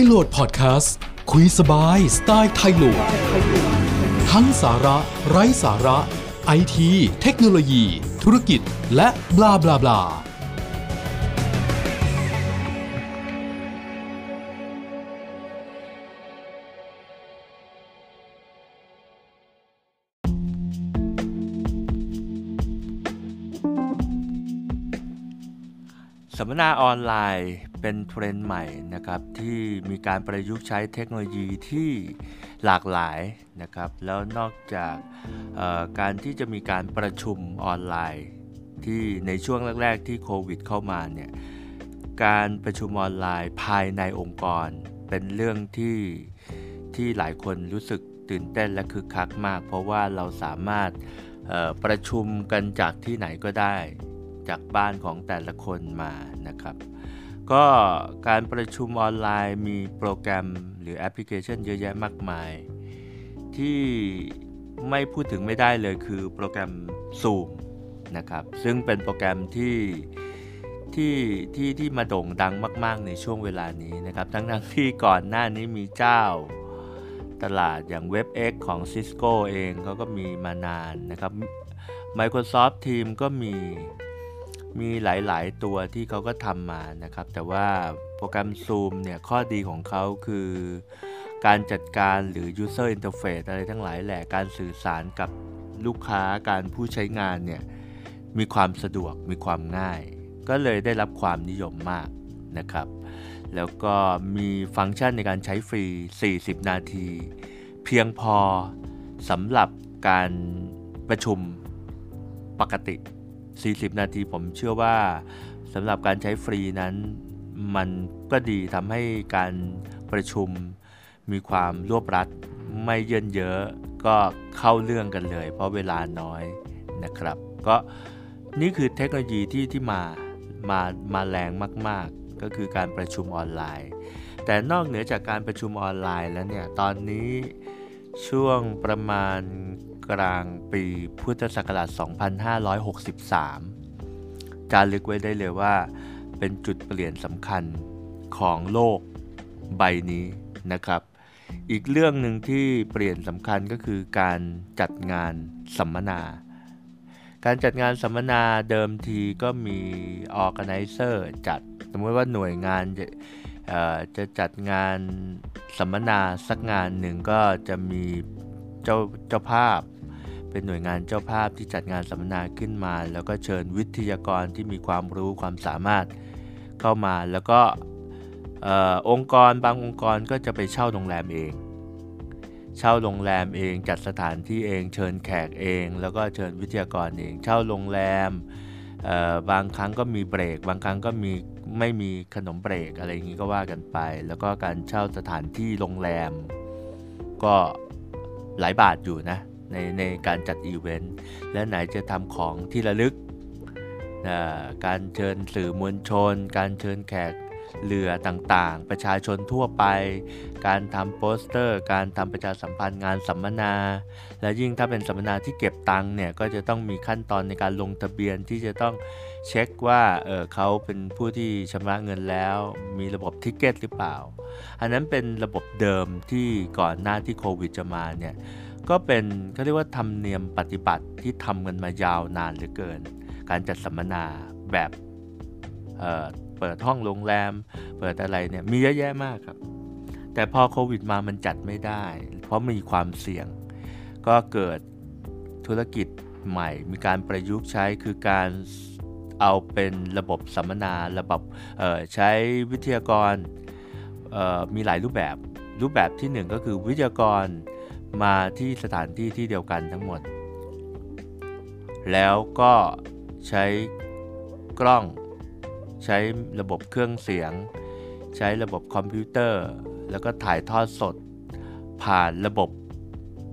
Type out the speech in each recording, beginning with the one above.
ยโหลดพอดแคสต์คุยสบายสไตล์ไทยโหลด ทั้งสาระ ไร้สาระ ไอที เทคโนโลยี ธุรกิจ และบลาบลาบลา สัมมนาออนไลน์เป็นเทรนด์ใหม่นะครับที่มีการประยุกต์ใช้เทคโนโลยีที่หลากหลายนะครับแล้วนอกจากการที่จะมีการประชุมออนไลน์ที่ในช่วงแรก ๆ ที่โควิดเข้ามาเนี่ยการประชุมออนไลน์ภายในองค์กร เป็นเรื่องที่ที่หลายคนรู้สึกตื่นเต้นและคึกคักมาก เพราะว่าเราสามารถประชุมกันจากที่ไหนก็ได้จากบ้านของแต่ละคนมา นะครับ ก็การประชุมออนไลน์มีโปรแกรมหรือแอปพลิเคชันเยอะแยะมากมาย ที่ไม่พูดถึงไม่ได้เลยคือโปรแกรม Zoom นะครับ ซึ่งเป็นโปรแกรมที่ที่ที่ที่มาโด่งดังมาก ๆ ในช่วงเวลานี้นะครับ ทั้งทั้งๆที่ก่อนหน้านี้มีเจ้าตลาดอย่าง WebX ของ Cisco เองเขาก็มีมานานนะครับ Microsoft Teams ก็มี มีหลายๆ ตัวที่เขาก็ทำมานะครับ แต่ว่าโปรแกรม Zoom เนี่ยข้อดีของเขาคือการจัดการหรือ User Interface อะไรทั้งหลายแหละการสื่อสารกับลูกค้าการผู้ใช้งานเนี่ยมีความสะดวกมีความง่าย ก็เลยได้รับความนิยมมากนะครับ แล้วก็มีฟังก์ชันในการใช้ฟรี 40 นาที เพียงพอสำหรับการประชุมปกติ 40 นาทีผมเชื่อว่าสำหรับการใช้ฟรีนั้น มันก็ดีทำให้การประชุมมีความรวบรัดไม่เยินเยอะก็เข้าเรื่องกันเลย เพราะเวลาน้อยนะครับ ก็นี่คือเทคโนโลยีที่ที่มามามาแรงมาก ๆ ก็คือการประชุมออนไลน์ แต่นอกเหนือจากการประชุมออนไลน์แล้วเนี่ยตอนนี้ช่วงประมาณ กลางปีพุทธศักราช 2563 จารึกไว้ได้เลยว่า เป็นจุดเปลี่ยนสำคัญของโลกใบนี้นะครับ อีกเรื่องหนึ่งที่เปลี่ยนสำคัญก็คือการจัดงานสัมมนา การจัดงานสัมมนาเดิมทีก็มี organizer จัด สมมติว่าหน่วยงานจะจะจัดงานสัมมนาสักงานหนึ่งก็จะมีเจ้าเจ้าภาพ เป็นหน่วยงานเจ้าภาพที่จัดงานสัมมนาขึ้นมา แล้วก็เชิญวิทยากรที่มีความรู้ความสามารถเข้ามาแล้วก็อองค์กรบางองค์กรก็จะไปเช่าโรงแรมเอง เช่าโรงแรมเองจัดสถานที่เอง เชิญแขกเอง แล้วก็เชิญวิทยากรเอง เช่าโรงแรมบางครั้งก็มีเบรก บางครั้งก็มีไม่มีขนมเบรกอะไรอย่างนี้ก็ว่ากันไป แล้วก็การเช่าสถานที่โรงแรม ก็หลายบาทอยู่นะ ในในการจัดอีเวนต์และไหนจะทำของที่ระลึกนะการเชิญสื่อมวลชน การเชิญแขกเรือต่างๆ ประชาชนทั่วไป การทำโปสเตอร์ การทำประชาสัมพันธ์งานสัมมนา และยิ่งถ้าเป็นสัมมนาที่เก็บตังค์เนี่ยก็จะต้องมีขั้นตอนในการลงทะเบียนที่จะต้องเช็คว่าเออเขาเป็นผู้ที่ชำระเงินแล้ว มีระบบทิกเก็ตหรือเปล่า อันนั้นเป็นระบบเดิมที่ก่อนหน้าที่โควิดจะมาเนี่ย ก็เป็นเขาเรียกว่าธรรมเนียมปฏิบัติที่ทำกันมายาวนานเหลือเกิน การจัดสัมมนาแบบเเปิดห้องโรงแรม เปิดอะไรเนี่ยมีเยอะแยะมากครับ แต่พอโควิดมามันจัดไม่ได้ เพราะมีความเสี่ยง ก็เกิดธุรกิจใหม่ มีการประยุกต์ใช้คือการเอาเป็นระบบสัมมนาระบบใช้วิทยากรมีหลายรูปแบบรูปแบบที่หนึ่งก็คือวิทยากร มาที่สถานที่ที่เดียวกันทั้งหมด แล้วก็ใช้กล้อง ใช้ระบบเครื่องเสียง ใช้ระบบคอมพิวเตอร์ แล้วก็ถ่ายทอดสด ผ่านระบบ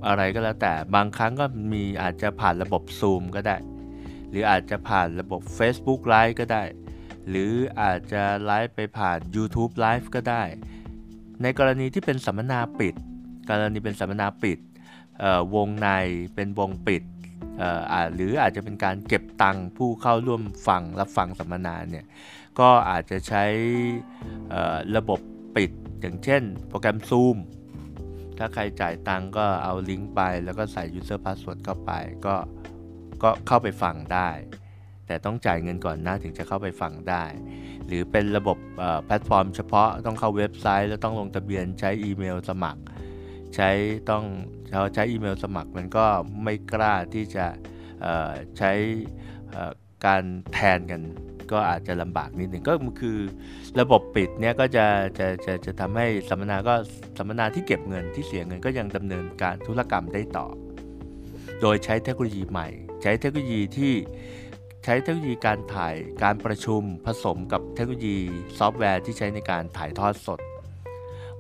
อะไรก็แล้วแต่บางครั้งก็มีอาจจะผ่านระบบ Zoom ก็ได้ หรืออาจจะผ่านระบบ Facebook Live ก็ได้ หรืออาจจะไลฟ์ไปผ่าน YouTube Live ก็ได้ ในกรณีที่เป็นสัมมนาปิด กรณีเป็นสัมมนาปิดวงในเป็นวงปิดหรืออาจจะเป็นการเก็บตังค์ผู้เข้าร่วมฟังรับฟังสัมมนาเนี่ยก็อาจจะใช้ระบบปิดอย่างเช่น โปรแกรม Zoom ถ้าใครจ่ายตังก็เอาลิงก์ไป แล้วก็ใส่ User Password เข้าไปก็ก็เข้าไปฟังได้ แต่ต้องจ่ายเงินก่อนนะถึงจะเข้าไปฟังได้ หรือเป็นระบบแพลตฟอร์มเฉพาะต้องเข้าเว็บไซต์ แล้วต้องลงทะเบียนใช้อีเมลสมัคร ใช้ต้องเราใช้อีเมลสมัครมันก็ไม่กล้าที่จะใช้การแทนกันก็อาจจะลำบากนิดหนึ่งก็คือระบบปิดเนี่ยก็จะจะจะจะทำให้สัมมนาก็สัมมนาที่เก็บเงินที่เสียเงินก็ยังดำเนินการธุรกรรมได้ต่อ โดยใช้เทคโนโลยีใหม่ ใช้เทคโนโลยีที่ใช้เทคโนโลยีการถ่ายการประชุมผสมกับเทคโนโลยีซอฟต์แวร์ที่ใช้ในการถ่ายทอดสด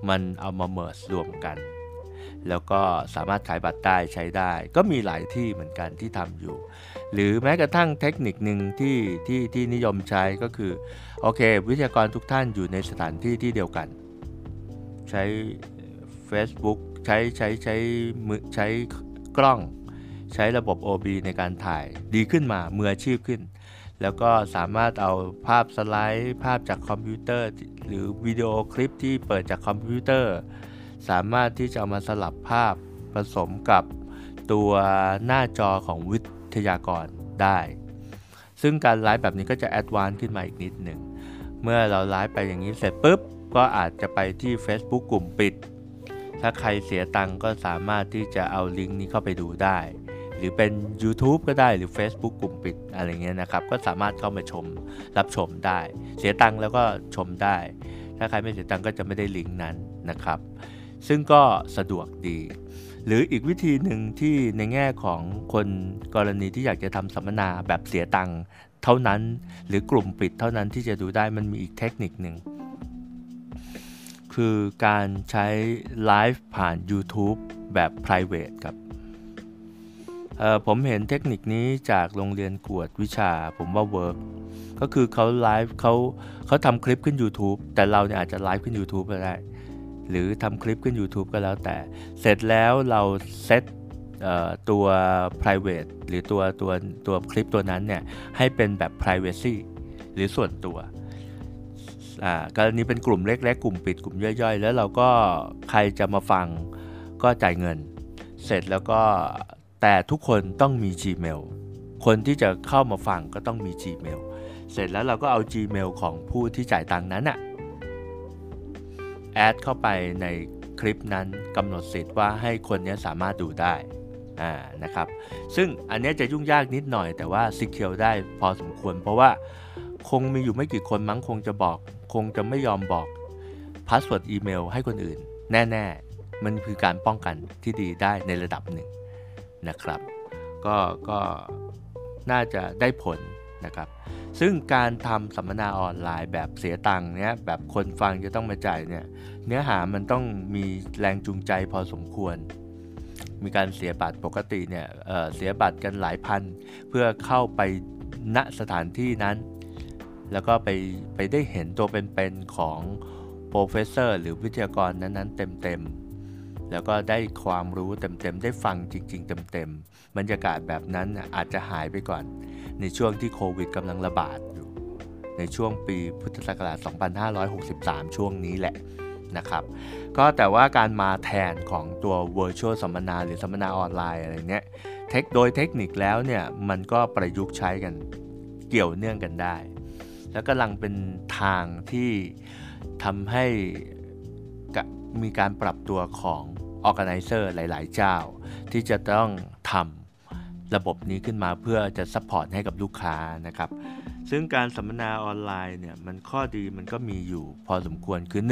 มันเอามา merge รวมกัน แล้วก็สามารถขายบัตรได้ใช้ได้ ก็มีหลายที่เหมือนกันที่ทำอยู่ หรือแม้กระทั่งเทคนิคหนึ่งที่ที่ที่นิยมใช้ก็คือโอเค วิทยากรทุกท่านอยู่ในสถานที่ที่เดียวกัน ใช้ Facebook ใช้ใช้ใช้มือใช้กล้อง ใช้ระบบ OB ในการถ่ายดีขึ้นมามืออาชีพขึ้น แล้วก็สามารถเอาภาพสไลด์ ภาพจากคอมพิวเตอร์ หรือวิดีโอคลิปที่เปิดจากคอมพิวเตอร์ สามารถที่จะเอามาสลับภาพผสมกับตัวหน้าจอของวิทยากรได้ ซึ่งการไลฟ์แบบนี้ก็จะ advance ขึ้นมาอีกนิดหนึ่ง เมื่อเราไลฟ์ไปอย่างนี้เสร็จปุ๊บ ก็อาจจะไปที่ Facebook กลุ่มปิด ถ้าใครเสียตังก็สามารถที่จะเอาลิงก์นี้เข้าไปดูได้ หรือเป็น YouTube ก็ได้หรือ Facebook กลุ่มปิดอะไรเงี้ยนะครับ ก็สามารถเข้ามาชมรับชมได้ เสียตังแล้วก็ชมได้ ถ้าใครไม่เสียตังก็จะไม่ได้ลิงก์นั้นนะครับ ซึ่งก็สะดวกดี หรืออีกวิธีหนึ่งที่ในแง่ของคนกรณีที่อยากจะทำสัมมนาแบบเสียตังค์เท่านั้น หรือกลุ่มปิดเท่านั้นที่จะดูได้มันมีอีกเทคนิคหนึ่งคือการใช้ไลฟ์ผ่าน YouTube แบบ private ครับผมเห็นเทคนิคนี้จากโรงเรียนกวดวิชาผมว่า work ก็คือเขาไลฟ์เขาเขาทำคลิปขึ้น YouTube แต่เราเนี่ยอาจจะไลฟ์ขึ้น YouTube ก็ได้ หรือทำคลิปขึ้น YouTube ก็แล้วแต่ เสร็จแล้วเราเซตตัว private หรือตัวตัวตัวคลิปตัวนั้นเนี่ยให้เป็นแบบ privacy หรือส่วนตัวกรณีเป็นกลุ่มเล็กๆ กลุ่มปิดกลุ่มย่อยๆ แล้วเราก็ใครจะมาฟังก็จ่ายเงิน เสร็จแล้วก็แต่ทุกคนต้องมี Gmail คนที่จะเข้ามาฟังก็ต้องมี Gmail เสร็จแล้วเราก็เอา Gmail ของผู้ที่จ่ายตังค์นั้นอะ แอดเข้าไปในคลิปนั้นกำหนดสิทธิ์ว่าให้คนนี้สามารถดูได้นะครับ ซึ่งอันนี้จะยุ่งยากนิดหน่อยแต่ว่า secure ได้พอสมควร เพราะว่าคงมีอยู่ไม่กี่คนมั้งคงจะบอก คงจะไม่ยอมบอก password อีเมลให้คนอื่น แน่ๆ มันคือการป้องกันที่ดีได้ในระดับหนึ่งนะครับ ก็ก็น่าจะได้ผล นะครับ ซึ่งการทำสัมมนาออนไลน์แบบเสียตังค์เนี้ยแบบคนฟังจะต้องมาจ่ายเนี่ยเนื้อหามันต้องมีแรงจูงใจพอสมควร มีการเสียบัตรปกติเนี่ยเเสียบัตรกันหลายพัน เพื่อเข้าไปณสถานที่นั้น แล้วก็ไปไปได้เห็นตัวเป็นๆของโปรเฟสเซอร์ หรือวิทยากรนั้นๆ เต็มๆ แล้วก็ได้ความรู้เต็มๆ ได้ฟังจริง ๆ เต็มๆ บรรยากาศแบบนั้นอาจจะหายไปก่อน ในช่วงที่โควิดกำลังระบาดอยู่ ในช่วงปีพุทธศักราช 2563 ช่วงนี้แหละนะครับ ก็แต่ว่าการมาแทนของตัว virtual สัมมนา หรือสัมมนาออนไลน์อะไรเนี้ยเทคโดยเทคนิคแล้วเนี่ยมันก็ประยุกต์ใช้กันเกี่ยวเนื่องกันได้ แล้วกำลังเป็นทางที่ทำให้มีการปรับตัวของ organizer หลาย ๆ เจ้า ที่จะต้องทำระบบนี้ขึ้นมาเพื่อจะ support ให้กับลูกค้านะครับ ซึ่งการสัมมนาออนไลน์เนี่ยมันข้อดีมันก็มีอยู่พอสมควรคือ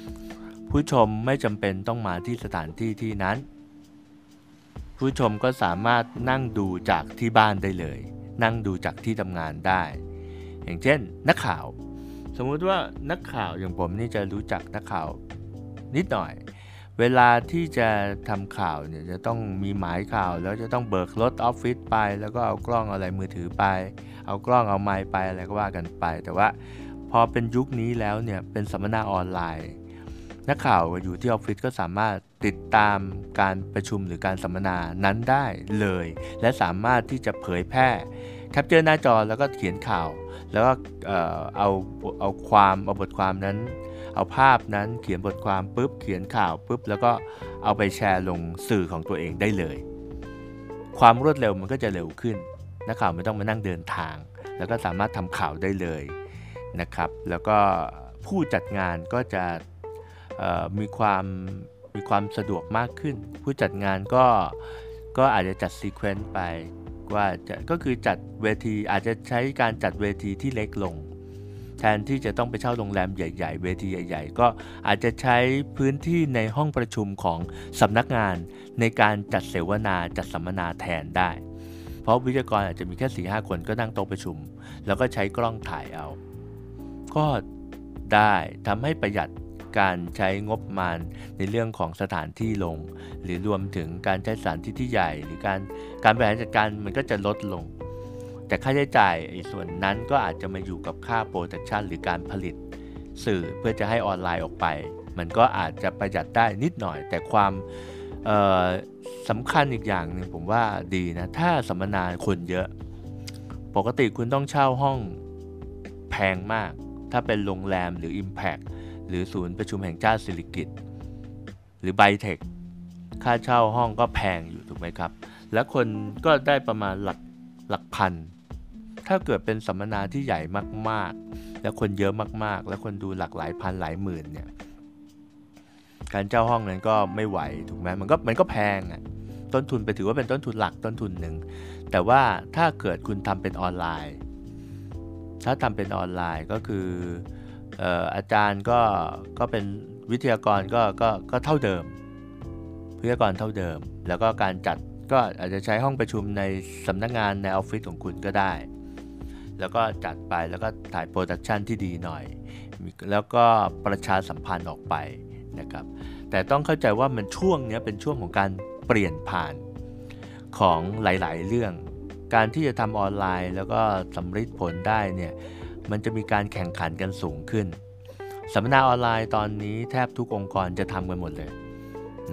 1. ผู้ชมไม่จำเป็นต้องมาที่สถานที่ที่นั้น ผู้ชมก็สามารถนั่งดูจากที่บ้านได้เลย นั่งดูจากที่ทำงานได้ อย่างเช่น นักข่าว สมมุติว่านักข่าวอย่างผมนี่จะรู้จักนักข่าวนิดหน่อย เวลาที่จะทำข่าวเนี่ยจะต้องมีหมายข่าว แล้วจะต้องเบิกรถออฟฟิศไป แล้วก็เอากล้องอะไรมือถือไป เอากล้องเอาไมค์ไปอะไรก็ว่ากันไป แต่ว่าพอเป็นยุคนี้แล้วเนี่ยเป็นสัมมนาออนไลน์ นักข่าวอยู่ที่ออฟฟิศก็สามารถติดตามการประชุมหรือการสัมมนานั้นได้เลย และสามารถที่จะเผยแพร่ capture หน้าจอแล้วก็เขียนข่าว แล้วก็เออเอาเอาความเอาบทความนั้น เอาภาพนั้นเขียนบทความปุ๊บเขียนข่าวปุ๊บแล้วก็เอาไปแชร์ลงสื่อของตัวเองได้เลย ความรวดเร็วมันก็จะเร็วขึ้นนักข่าวไม่ต้องมานั่งเดินทาง แล้วก็สามารถทำข่าวได้เลยนะครับ แล้วก็ผู้จัดงานก็จะมีความมีความสะดวกมากขึ้น ผู้จัดงานก็ก็อาจจะจัดซีเควนต์ไปว่าจะก็คือจัดเวทีอาจจะใช้การจัดเวทีที่เล็กลง แทนที่จะต้องไปเช่าโรงแรมใหญ่ๆ เวทีใหญ่ ๆ ก็อาจจะใช้พื้นที่ในห้องประชุมของสำนักงานในการจัดเสวนาจัดสัมมนาแทนได้ เพราะวิทยากรอาจจะมีแค่4-5 คนก็นั่งโต๊ะประชุม แล้วก็ใช้กล้องถ่ายเอา ก็ได้ทำให้ประหยัดการใช้งบประมาณในเรื่องของสถานที่ลง หรือรวมถึงการใช้สถานที่ที่ใหญ่ หรือการการบริหารจัดการมันก็จะลดลง แต่ค่าใช้จ่ายส่วนนั้นก็อาจจะมาอยู่กับค่า production หรือการผลิตสื่อเพื่อจะให้ออนไลน์ออกไป มันก็อาจจะประหยัดได้นิดหน่อย แต่ความสำคัญอีกอย่างหนึ่งผมว่าดีนะ ถ้าสัมมนาคนเยอะ ปกติคุณต้องเช่าห้องแพงมาก ถ้าเป็นโรงแรมหรือ Impact หรือศูนย์ประชุมแห่งชาติสิริกิตหรือไบเทคค่าเช่าห้องก็แพงอยู่ถูกไหมครับ และคนก็ได้ประมาณหลักหลักพัน ถ้าเกิดเป็นสัมมนาที่ใหญ่มากๆ และคนเยอะมากๆ และคนดูหลักหลายพันหลายหมื่นเนี่ยการเช่าห้องนั้นก็ไม่ไหวถูกไหมมันก็มันก็แพงอะต้นทุนไปถือว่าเป็นต้นทุนหลักต้นทุนหนึ่งแต่ว่าถ้าเกิดคุณทำเป็นออนไลน์ ถ้าทำเป็นออนไลน์ก็คือออาจารย์ก็ก็เป็นวิทยากรก็ก็ก็เท่าเดิม วิทยากรเท่าเดิม แล้วก็การจัดก็อาจจะใช้ห้องประชุมในสำนักงานในออฟฟิศของคุณก็ได้ แล้วก็จัดไปแล้วก็ถ่าย production ที่ดีหน่อย แล้วก็ประชาสัมพันธ์ออกไปนะครับ แต่ต้องเข้าใจว่ามันช่วงนี้เป็นช่วงของการเปลี่ยนผ่านของหลาย ๆ เรื่อง การที่จะทำออนไลน์แล้วก็สัมฤทธิ์ผลได้เนี่ยมันจะมีการแข่งขันกันสูงขึ้นสัมมนาออนไลน์ตอนนี้แทบทุกองค์กรจะทำกันหมดเลย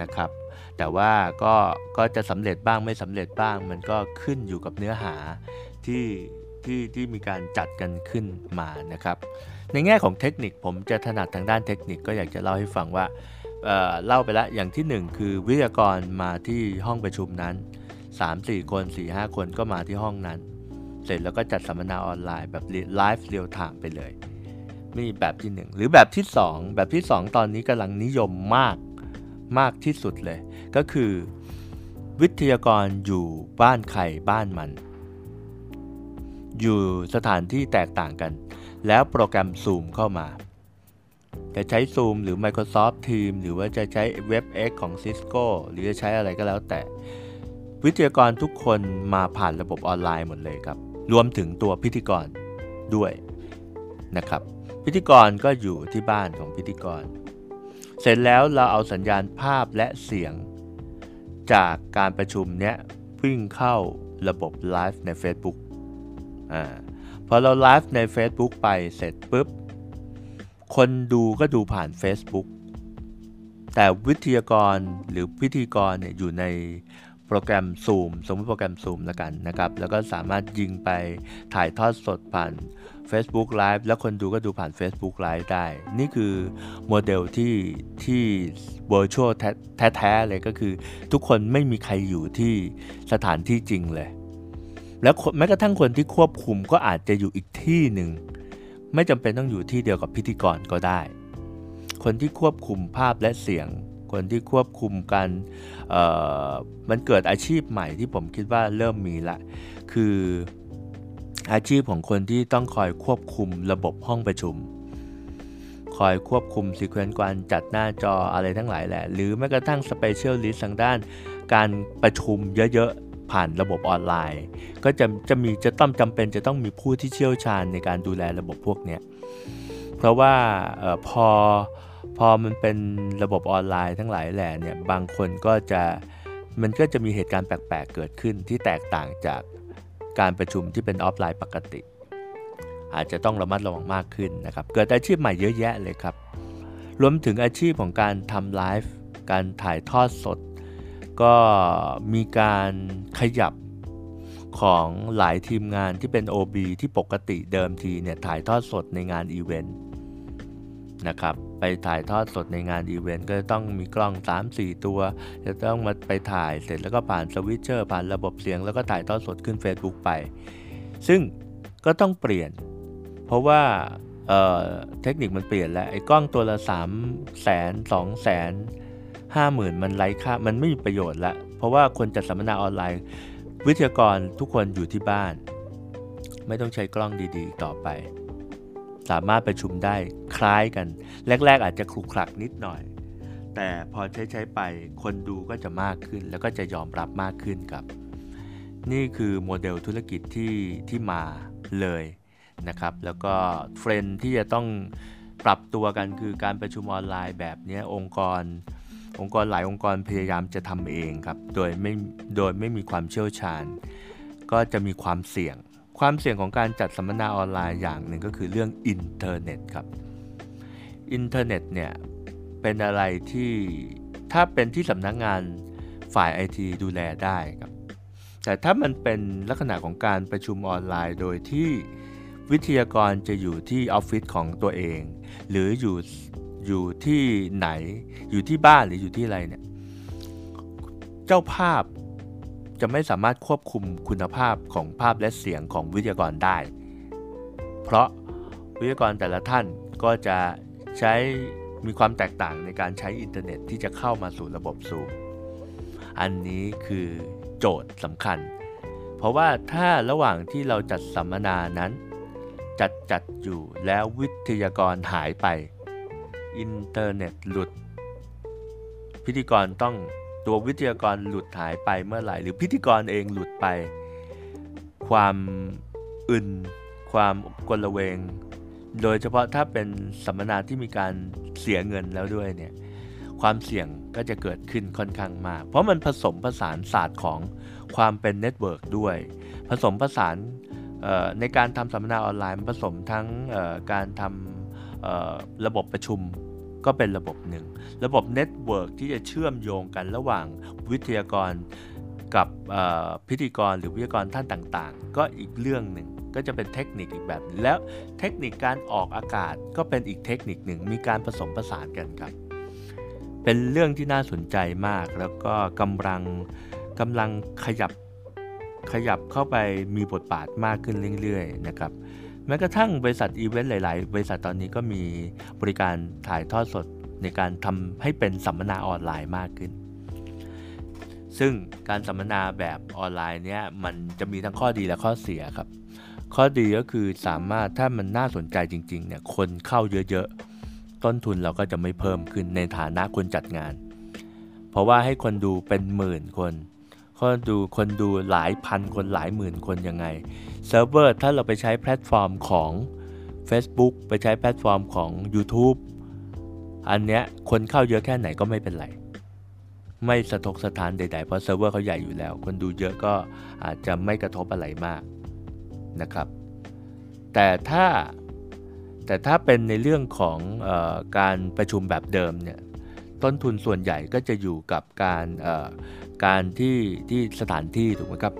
นะครับ แต่ว่าก็ก็จะสำเร็จบ้างไม่สำเร็จบ้าง มันก็ขึ้นอยู่กับเนื้อหาที่ ที่ที่มีการจัดกันขึ้นมานะครับ ในแง่ของเทคนิคผมจะถนัดทางด้านเทคนิคก็อยากจะเล่าให้ฟังว่าเเล่าไปแล้วอย่างที่ 1 คือวิทยากรมาที่ห้องประชุมนั้น 3-4 คน 4-5 คนก็มาที่ห้องนั้น เสร็จแล้วก็จัดสัมมนาออนไลน์แบบ live real time ไปเลยนี่แบบที่ 1 หรือแบบที่ 2 แบบที่ 2 ตอนนี้กำลังนิยมมากมากที่สุดเลย ก็คือวิทยากรอยู่บ้านใครบ้านมัน อยู่สถานที่แตกต่างกัน แล้วโปรแกรม Zoom เข้ามา จะใช้ Zoom หรือ Microsoft Teams หรือว่าจะใช้ WebEx ของ Cisco หรือจะใช้อะไรก็แล้วแต่ วิทยากรทุกคนมาผ่านระบบออนไลน์หมดเลยครับ รวมถึงตัวพิธีกรด้วยนะครับ พิธีกรก็อยู่ที่บ้านของพิธีกร เสร็จแล้วเราเอาสัญญาณภาพและเสียง จากการประชุมเนี้ยวิ่งเข้าระบบไลฟ์ใน Facebook อ่าพอเราไลฟ์ใน Facebook ไปเสร็จปุ๊บ คนดูก็ดูผ่าน Facebook แต่วิทยากรหรือพิธีกรเนี่ยอยู่ในโปรแกรม Zoom สมมติโปรแกรม Zoom แล้วกันนะครับ แล้วก็สามารถยิงไปถ่ายทอดสดผ่าน Facebook Live แล้วคนดูก็ดูผ่าน Facebook Live ได้ นี่คือโมเดลที่ที่ virtual แท้ๆเลยก็คือ ทุกคนไม่มีใครอยู่ที่สถานที่จริงเลย แล้วแม้กระทั่งคนที่ควบคุมก็อาจจะอยู่อีกที่หนึ่ง ไม่จำเป็นต้องอยู่ที่เดียวกับพิธีกรก็ได้ คนที่ควบคุมภาพและเสียง คนที่ควบคุมการมันเกิดอาชีพใหม่ที่ผมคิดว่าเริ่มมีละ คืออาชีพของคนที่ต้องคอยควบคุมระบบห้องประชุม คอยควบคุม sequence การจัดหน้าจออะไรทั้งหลายแหละ หรือแม้กระทั่ง specialist ทางด้านการประชุมเยอะๆ ผ่านระบบออนไลน์ ก็จะจะมีจะต้องจำเป็นจะต้องมีผู้ที่เชี่ยวชาญในการดูแลระบบพวกนี้เพราะว่าออพอพอมันเป็นระบบออนไลน์ทั้งหลายแหล่เนี่ยบางคนก็จะมันก็จะมีเหตุการณ์แปลกๆเกิดขึ้นที่แตกต่างจากการประชุมที่เป็นออฟไลน์ปกติ อาจจะต้องระมัดระวังมากขึ้นนะครับ เกิดอาชีพใหม่เยอะแยะเลยครับ รวมถึงอาชีพของการทำไลฟ์การถ่ายทอดสด ก็มีการขยับของหลายทีมงานที่เป็น OB ที่ปกติเดิมทีเนี่ยถ่ายทอดสดในงานอีเวนต์นะครับไปถ่ายทอดสดในงานอีเวนต์ก็จะต้องมีกล้อง 3-4 ตัว จะต้องมาไปถ่ายเสร็จแล้วก็ผ่าน switcher ผ่านระบบเสียงแล้วก็ถ่ายทอดสดขึ้น Facebook ไป ซึ่งก็ต้องเปลี่ยน เพราะว่าเเทคนิคมันเปลี่ยนแล้วไอ้กล้องตัวละ 3 0 0แสน2 0 0แสน ห้าหมื่นมันไร้ค่ามันไม่มีประโยชน์ละ เพราะว่าคนจัดสัมมนาออนไลน์ วิทยากรทุกคนอยู่ที่บ้าน ไม่ต้องใช้กล้องดีๆ ต่อไป สามารถประชุมได้คล้ายกัน แรก ๆ อาจจะคลุกคลักนิดหน่อย แต่พอใช้ใช้ไปคนดูก็จะมากขึ้น แล้วก็จะยอมรับมากขึ้นครับ นี่คือโมเดลธุรกิจที่ที่มาเลยนะครับ แล้วก็เทรนที่จะต้องปรับตัวกันคือการประชุมออนไลน์แบบนี้องค์กร องค์กรหลายองค์กรพยายามจะทำเองครับ โดยไม่โดยไม่มีความเชี่ยวชาญ ก็จะมีความเสี่ยง ความเสี่ยงของการจัดสัมมนาออนไลน์อย่างหนึ่งก็คือเรื่องอินเทอร์เน็ตครับ อินเทอร์เน็ตเนี่ยเป็นอะไรที่ถ้าเป็นที่สำนักงานฝ่ายไอทีดูแลได้ครับ แต่ถ้ามันเป็นลักษณะของการประชุมออนไลน์ โดยที่วิทยากรจะอยู่ที่ออฟฟิศของตัวเอง หรืออยู่ อยู่ที่ไหน อยู่ที่บ้านหรืออยู่ที่อะไรเนี่ย เจ้าภาพจะไม่สามารถควบคุมคุณภาพของภาพและเสียงของวิทยากรได้ เพราะวิทยากรแต่ละท่านก็จะใช้มีความแตกต่างในการใช้อินเทอร์เน็ตที่จะเข้ามาสู่ระบบซูม อันนี้คือโจทย์สำคัญ เพราะว่าถ้าระหว่างที่เราจัดสัมมนานั้น จัดจัดอยู่แล้ววิทยากรหายไป อินเทอร์เน็ตหลุด พิธีกรต้องตัววิทยากรหลุดหายไปเมื่อไหร่ หรือพิธีกรเองหลุดไป ความอึนความกลเวง โดยเฉพาะถ้าเป็นสัมมนาที่มีการเสียเงินแล้วด้วยเนี่ยความเสี่ยงก็จะเกิดขึ้นค่อนข้างมาก เพราะมันผสมผสานศาสตร์ของความเป็น network ด้วย ผสมผสานในการทำสัมมนาออนไลน์ผสมทั้งการทำระบบประชุม ก็เป็นระบบหนึ่ง ระบบ network ที่จะเชื่อมโยงกันระหว่างวิทยากรกับพิธีกรหรือวิทยากรท่านต่างๆ ก็อีกเรื่องหนึ่งก็จะเป็นเทคนิคอีกแบบแล้วเทคนิคการออกอากาศก็เป็นอีกเทคนิคหนึ่งมีการผสมผสานกันครับ เป็นเรื่องที่น่าสนใจมากแล้วก็กำลังกำลังขยับขยับเข้าไปมีบทบาทมากขึ้นเรื่อยๆนะครับ แม้กระทั่งบริษัทอีเวนต์หลาย ๆ บริษัทตอนนี้ก็มีบริการถ่ายทอดสดในการทำให้เป็นสัมมนาออนไลน์มากขึ้น ซึ่งการสัมมนาแบบออนไลน์เนี้ยมันจะมีทั้งข้อดีและข้อเสียครับ ข้อดีก็คือสามารถถ้ามันน่าสนใจจริง ๆ เนี่ยคนเข้าเยอะ ๆ ต้นทุนเราก็จะไม่เพิ่มขึ้นในฐานะคนจัดงาน เพราะว่าให้คนดูเป็นหมื่นคน คนดูคนดูหลายพันคนหลายหมื่นคนยังไงเซิร์ฟเวอร์ถ้าเราไปใช้แพลตฟอร์มของ Facebook ไปใช้แพลตฟอร์มของ YouTube อันเนี้ยคนเข้าเยอะแค่ไหนก็ไม่เป็นไร ไม่สะทกสะท้านใดๆ เพราะเซิร์ฟเวอร์เขาใหญ่อยู่แล้ว คนดูเยอะก็อาจจะไม่กระทบอะไรมากนะครับ แต่ถ้าแต่ถ้าเป็นในเรื่องของออการประชุมแบบเดิมเนี่ย ต้นทุนส่วนใหญ่ก็จะอยู่กับการการที่ที่สถานที่ถูกไหมครับ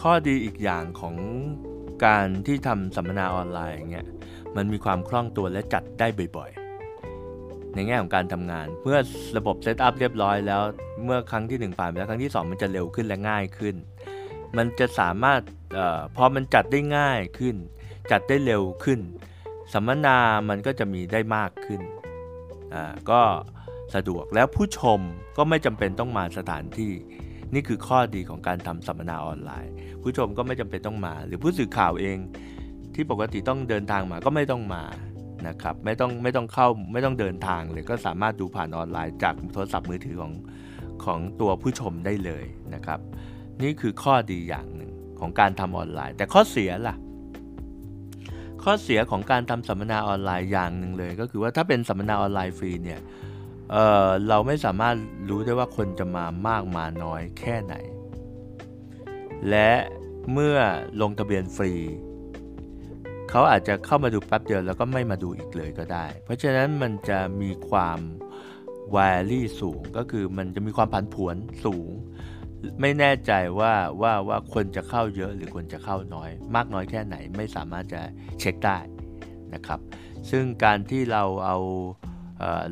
ข้อดีอีกอย่างของการที่ทำสัมมนาออนไลน์อย่างเงี้ยมันมีความคล่องตัวและจัดได้บ่อยๆ ในแง่ของการทำงาน เมื่อระบบ setup เรียบร้อยแล้ว เมื่อครั้งที่ 1 ผ่านไปแล้วครั้งที่ 2 มันจะเร็วขึ้นและง่ายขึ้น มันจะสามารถออพอมันจัดได้ง่ายขึ้น จัดได้เร็วขึ้น สัมมนามันก็จะมีได้มากขึ้นอ่าก็สะดวกแล้วผู้ชมก็ไม่จำเป็นต้องมาสถานที่นี่คือข้อดีของการทำสัมมนาออนไลน์ ผู้ชมก็ไม่จำเป็นต้องมา หรือผู้สื่อข่าวเองที่ปกติต้องเดินทางมาก็ไม่ต้องมานะครับไม่ต้องไม่ต้องเข้าไม่ต้องเดินทางเลยก็สามารถดูผ่านออนไลน์จากโทรศัพท์มือถือของของตัวผู้ชมได้เลยนะครับ นี่คือข้อดีอย่างหนึ่งของการทำออนไลน์ แต่ข้อเสียล่ะ ข้อเสียของการทำสัมมนาออนไลน์อย่างหนึ่งเลย ก็คือว่าถ้าเป็นสัมมนาออนไลน์ฟรีเนี่ยเเราไม่สามารถรู้ได้ว่าคนจะมามากมาน้อยแค่ไหน และเมื่อลงทะเบียนฟรี เขาอาจจะเข้ามาดูแป๊บเดียวแล้วก็ไม่มาดูอีกเลยก็ได้ เพราะฉะนั้นมันจะมีความวารี่สูงก็คือมันจะมีความผันผวนสูง ไม่แน่ใจว่าว่าว่าคนจะเข้าเยอะหรือคนจะเข้าน้อย มากน้อยแค่ไหนไม่สามารถจะเช็คได้นะครับ ซึ่งการที่เราเอา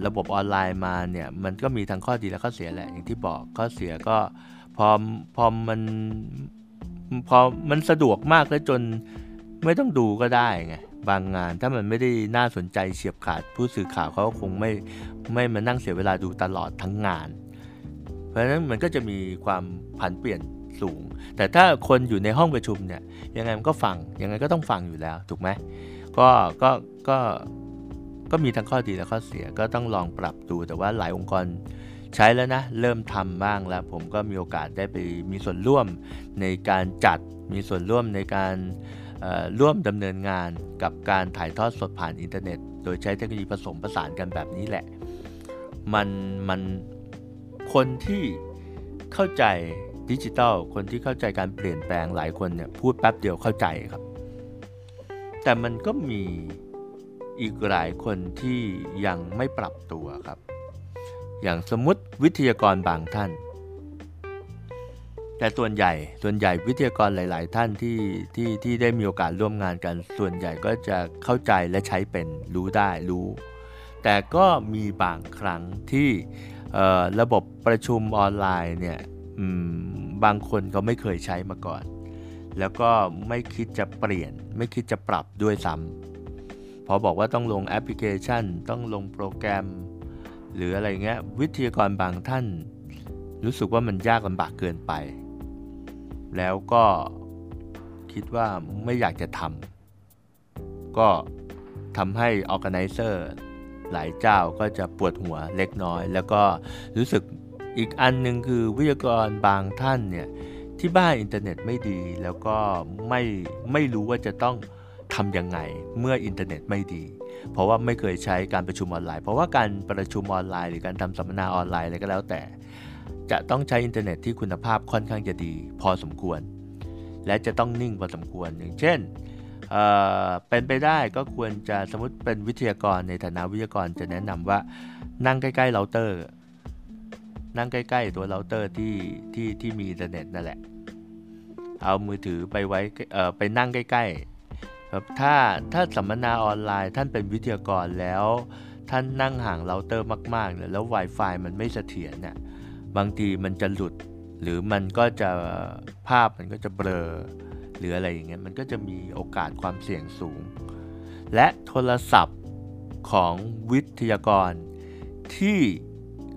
ระบบออนไลน์มาเนี่ยมันก็มีทั้งข้อดีและข้อเสียแหละอย่างที่บอกข้อเสียก็พอพอมันพอมันสะดวกมากแล้วจนไม่ต้องดูก็ได้ไงบางงานถ้ามันไม่ได้น่าสนใจเฉียบขาดผู้สื่อข่าวเขาก็คงไม่ไม่มานั่งเสียเวลาดูตลอดทั้งงาน เพราะฉะนั้นมันก็จะมีความผันเปลี่ยนสูง แต่ถ้าคนอยู่ในห้องประชุมเนี่ยยังไงมันก็ฟังยังไงก็ต้องฟังอยู่แล้วถูกไหมก็ก็ก็ก็มีทั้งข้อดีและข้อเสียก็ต้องลองปรับดูแต่ว่าหลายองค์กรใช้แล้วนะ เริ่มทำบ้างแล้ว ผมก็มีโอกาสได้ไปมีส่วนร่วมในการจัดมีส่วนร่วมในการร่วมดำเนินงานกับการถ่ายทอดสดผ่านอินเทอร์เน็ต โดยใช้เทคโนโลยีผสมผสานกันแบบนี้แหละ มันมัน คนที่เข้าใจดิจิทัลคนที่เข้าใจการเปลี่ยนแปลงหลายคนเนี่ยพูดแป๊บเดียวเข้าใจครับ แต่มันก็มีอีกหลายคนที่ยังไม่ปรับตัวครับ อย่างสมมติวิทยากรบางท่าน แต่ส่วนใหญ่ส่วนใหญ่วิทยากรหลาย ๆ ท่านที่ที่ที่ได้มีโอกาสร่วมงานกัน ส่วนใหญ่ก็จะเข้าใจและใช้เป็นรู้ได้รู้ แต่ก็มีบางครั้งที่ ระบบประชุมออนไลน์เนี่ยบางคนก็ไม่เคยใช้มาก่อน แล้วก็ไม่คิดจะเปลี่ยน ไม่คิดจะปรับด้วยซ้ำพอบอกว่าต้องลงแอปพลิเคชัน ต้องลงโปรแกรม หรืออะไรเงี้ยวิทยากรบางท่าน รู้สึกว่ามันยากลำบากเกินไป แล้วก็คิดว่าไม่อยากจะทำก็ทำให้ organizer หลายเจ้าก็จะปวดหัวเล็กน้อย แล้วก็รู้สึกอีกอันหนึ่งคือวิทยากรบางท่านเนี่ยที่บ้านอินเทอร์เน็ตไม่ดี แล้วก็ไม่ไม่รู้ว่าจะต้องทำยังไงเมื่ออินเทอร์เน็ตไม่ดี เพราะว่าไม่เคยใช้การประชุมออนไลน์ เพราะว่าการประชุมออนไลน์หรือการทำสัมมนาออนไลน์อะไรก็แล้วแต่ จะต้องใช้อินเทอร์เน็ตที่คุณภาพค่อนข้างจะดี พอสมควร และจะต้องนิ่งพอสมควรอย่างเช่น เเป็นไปได้ก็ควรจะสมมติเป็นวิทยากรในฐานะวิทยากรจะแนะนำว่านั่งใกล้ๆเราเตอร์ นั่งใกล้ๆตัวเราเตอร์ที่ที่ที่มีอินเทอร์เน็ตนั่นแหละ เอามือถือไปไว้ไปนั่งใกล้ๆถ้าถ้าสัมมนาออนไลน์ท่านเป็นวิทยากรแล้วท่านนั่งห่างเราเตอร์มากๆเนี่ยแล้ว Wi-Fi มันไม่เสถียรเนี่ยบางทีมันจะหลุด หรือมันก็จะภาพมันก็จะเบลอ หรืออะไรอย่างเงี้ยมันก็จะมีโอกาสความเสี่ยงสูง และโทรศัพท์ของวิทยากร ที่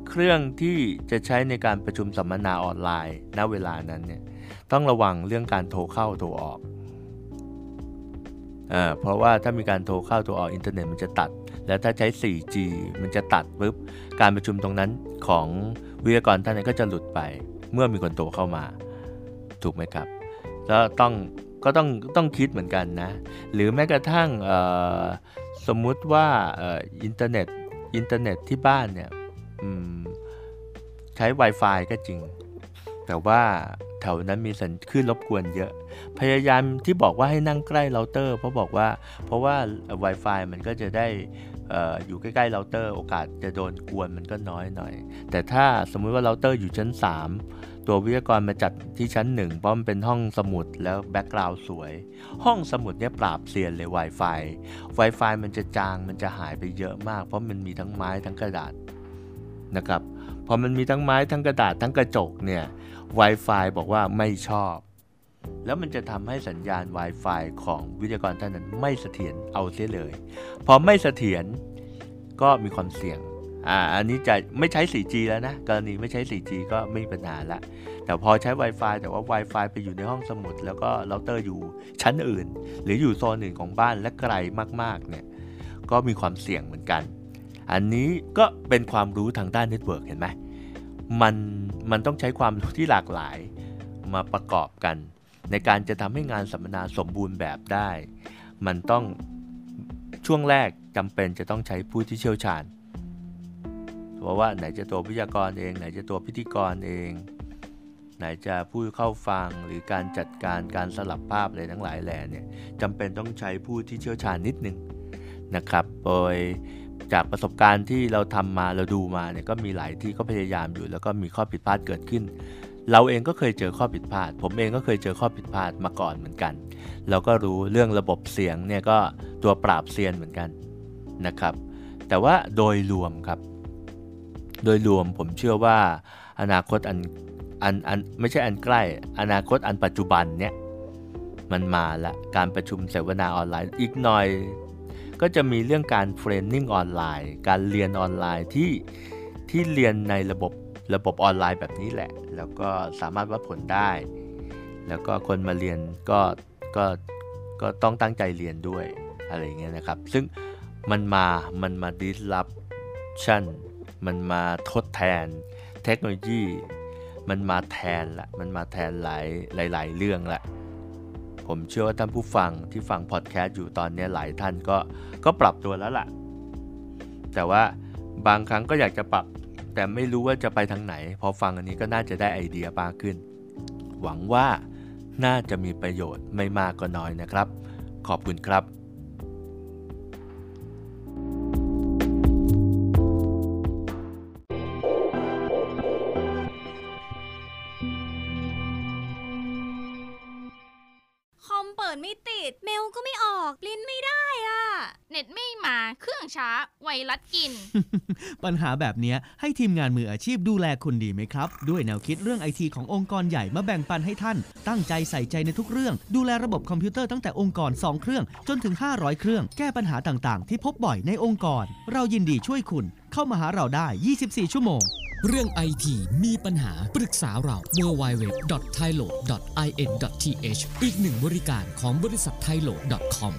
เครื่องที่จะใช้ในการประชุมสัมมนาออนไลน์ ณเวลานั้นเนี่ยต้องระวังเรื่องการโทรเข้าโทรออกเเพราะว่าถ้ามีการโทรเข้าโทรออกอินเทอร์เน็ตมันจะตัด แล้วถ้าใช้ 4G มันจะตัดปุ๊บการประชุมตรงนั้นของวิทยากรท่านนั้นก็จะหลุดไป เมื่อมีคนโตเข้ามา ถูกไหมครับ แล้วต้องก็ต้องต้องคิดเหมือนกันนะ หรือแม้กระทั่งสมมุติว่าอินเทอร์เน็ตอินเทอร์เน็ตที่บ้านเนี่ยใช้ Wi-Fi ก็จริง แต่ว่าแถวนั้นมีสัญคลื่นรบกวนเยอะ พยายามที่บอกว่าให้นั่งใกล้เราเตอร์ เพราะบอกว่าเพราะว่า Wi-Fi มันก็จะได้อยู่ใกล้ๆเราเตอร์ โอกาสจะโดนกวนมันก็น้อยหน่อย แต่ถ้าสมมุติว่าเราเตอร์อยู่ชั้น 3 ตัววิทยากรมาจัดที่ชั้น1เพราะมันเป็นห้องสมุดแล้ว background สวย ห้องสมุดเนี่ยปราบเซียนเลย Wi-Fi Wi-Fi มันจะจางมันจะหายไปเยอะมาก เพราะมันมีทั้งไม้ทั้งกระดาษนะครับพอมันมีทั้งไม้ทั้งกระดาษทั้งกระจกเนี่ย Wi-Fi บอกว่าไม่ชอบ แล้วมันจะทำให้สัญญาณ Wi-Fi ของวิทยากรท่านนั้นไม่เสถียรเอาเสียเลย พอไม่เสถียรก็มีความเสี่ยง อ่าอันนี้จะไม่ใช้ 4G แล้วนะกรณีไม่ใช้ 4G ก็ไม่มีปัญหาละ แต่พอใช้ Wi-Fi แต่ว่า Wi-Fi ไปอยู่ในห้องสมุด แล้วก็เราเตอร์อยู่ชั้นอื่น หรืออยู่โซนอื่นของบ้านและไกลมากๆเนี่ยก็มีความเสี่ยงเหมือนกัน อันนี้ก็เป็นความรู้ทางด้าน network เห็นไหมมันมันต้องใช้ความรู้ที่หลากหลายมาประกอบกัน ในการจะทำให้งานสัมมนาสมบูรณ์แบบได้ มันต้องช่วงแรกจำเป็นจะต้องใช้ผู้ที่เชี่ยวชาญ เพราะว่าไหนจะตัววิทยากรเอง ไหนจะตัวพิธีกรเอง ไหนจะผู้เข้าฟังหรือการจัดการการสลับภาพอะไรทั้งหลายแหล่เนี่ยจำเป็นต้องใช้ผู้ที่เชี่ยวชาญนิดนึงนะครับโดยจากประสบการณ์ที่เราทำมาเราดูมาเนี่ยก็มีหลายที่ก็พยายามอยู่ แล้วก็มีข้อผิดพลาดเกิดขึ้น เราเองก็เคยเจอข้อผิดพลาด ผมเองก็เคยเจอข้อผิดพลาดมาก่อนเหมือนกัน เราก็รู้เรื่องระบบเสียงเนี่ยก็ตัวปราบเซียนเหมือนกันนะครับ แต่ว่าโดยรวมครับ โดยรวมผมเชื่อว่าอนาคตอันอันอันไม่ใช่อันใกล้ อนาคตอันปัจจุบันเนี่ยมันมาละการประชุมเสวนาออนไลน์อีกหน่อย ก็จะมีเรื่องการเทรนนิ่งออนไลน์ การเรียนออนไลน์ที่ที่เรียนในระบบระบบออนไลน์แบบนี้แหละ แล้วก็สามารถวัดผลได้ แล้วก็คนมาเรียนก็ก็ก็ต้องตั้งใจเรียนด้วยอะไรเงี้ยนะครับ ซึ่งมันมา มันมา disruption มันมาทดแทนเทคโนโลยี มันมาแทนละมันมาแทนหลายหลายๆเรื่องละผมเชื่อว่าท่านผู้ฟังที่ฟังพอดแคสต์อยู่ตอนนี้หลายท่านก็ก็ปรับตัวแล้วล่ะ แต่ว่าบางครั้งก็อยากจะปรับ แต่ไม่รู้ว่าจะไปทางไหน พอฟังอันนี้ก็น่าจะได้ไอเดียมากขึ้น หวังว่าน่าจะมีประโยชน์ไม่มากก็น้อยนะครับ ขอบคุณครับ ปัญหาแบบนี้ให้ทีมงานมืออาชีพดูแลคุณดีไหมครับ ด้วยแนวคิดเรื่องไอทีขององค์กรใหญ่มาแบ่งปันให้ท่าน ตั้งใจใส่ใจในทุกเรื่อง ดูแลระบบคอมพิวเตอร์ตั้งแต่องค์กร 2 เครื่อง จนถึง 500 เครื่อง แก้ปัญหาต่างๆ ที่พบบ่อยในองค์กร เรายินดีช่วยคุณ เข้ามาหาเราได้ 24 ชั่วโมง เรื่องไอทีมีปัญหาปรึกษาเรา www.thailo.in.th อีกหนึ่งบริการของบริษัท thailo.com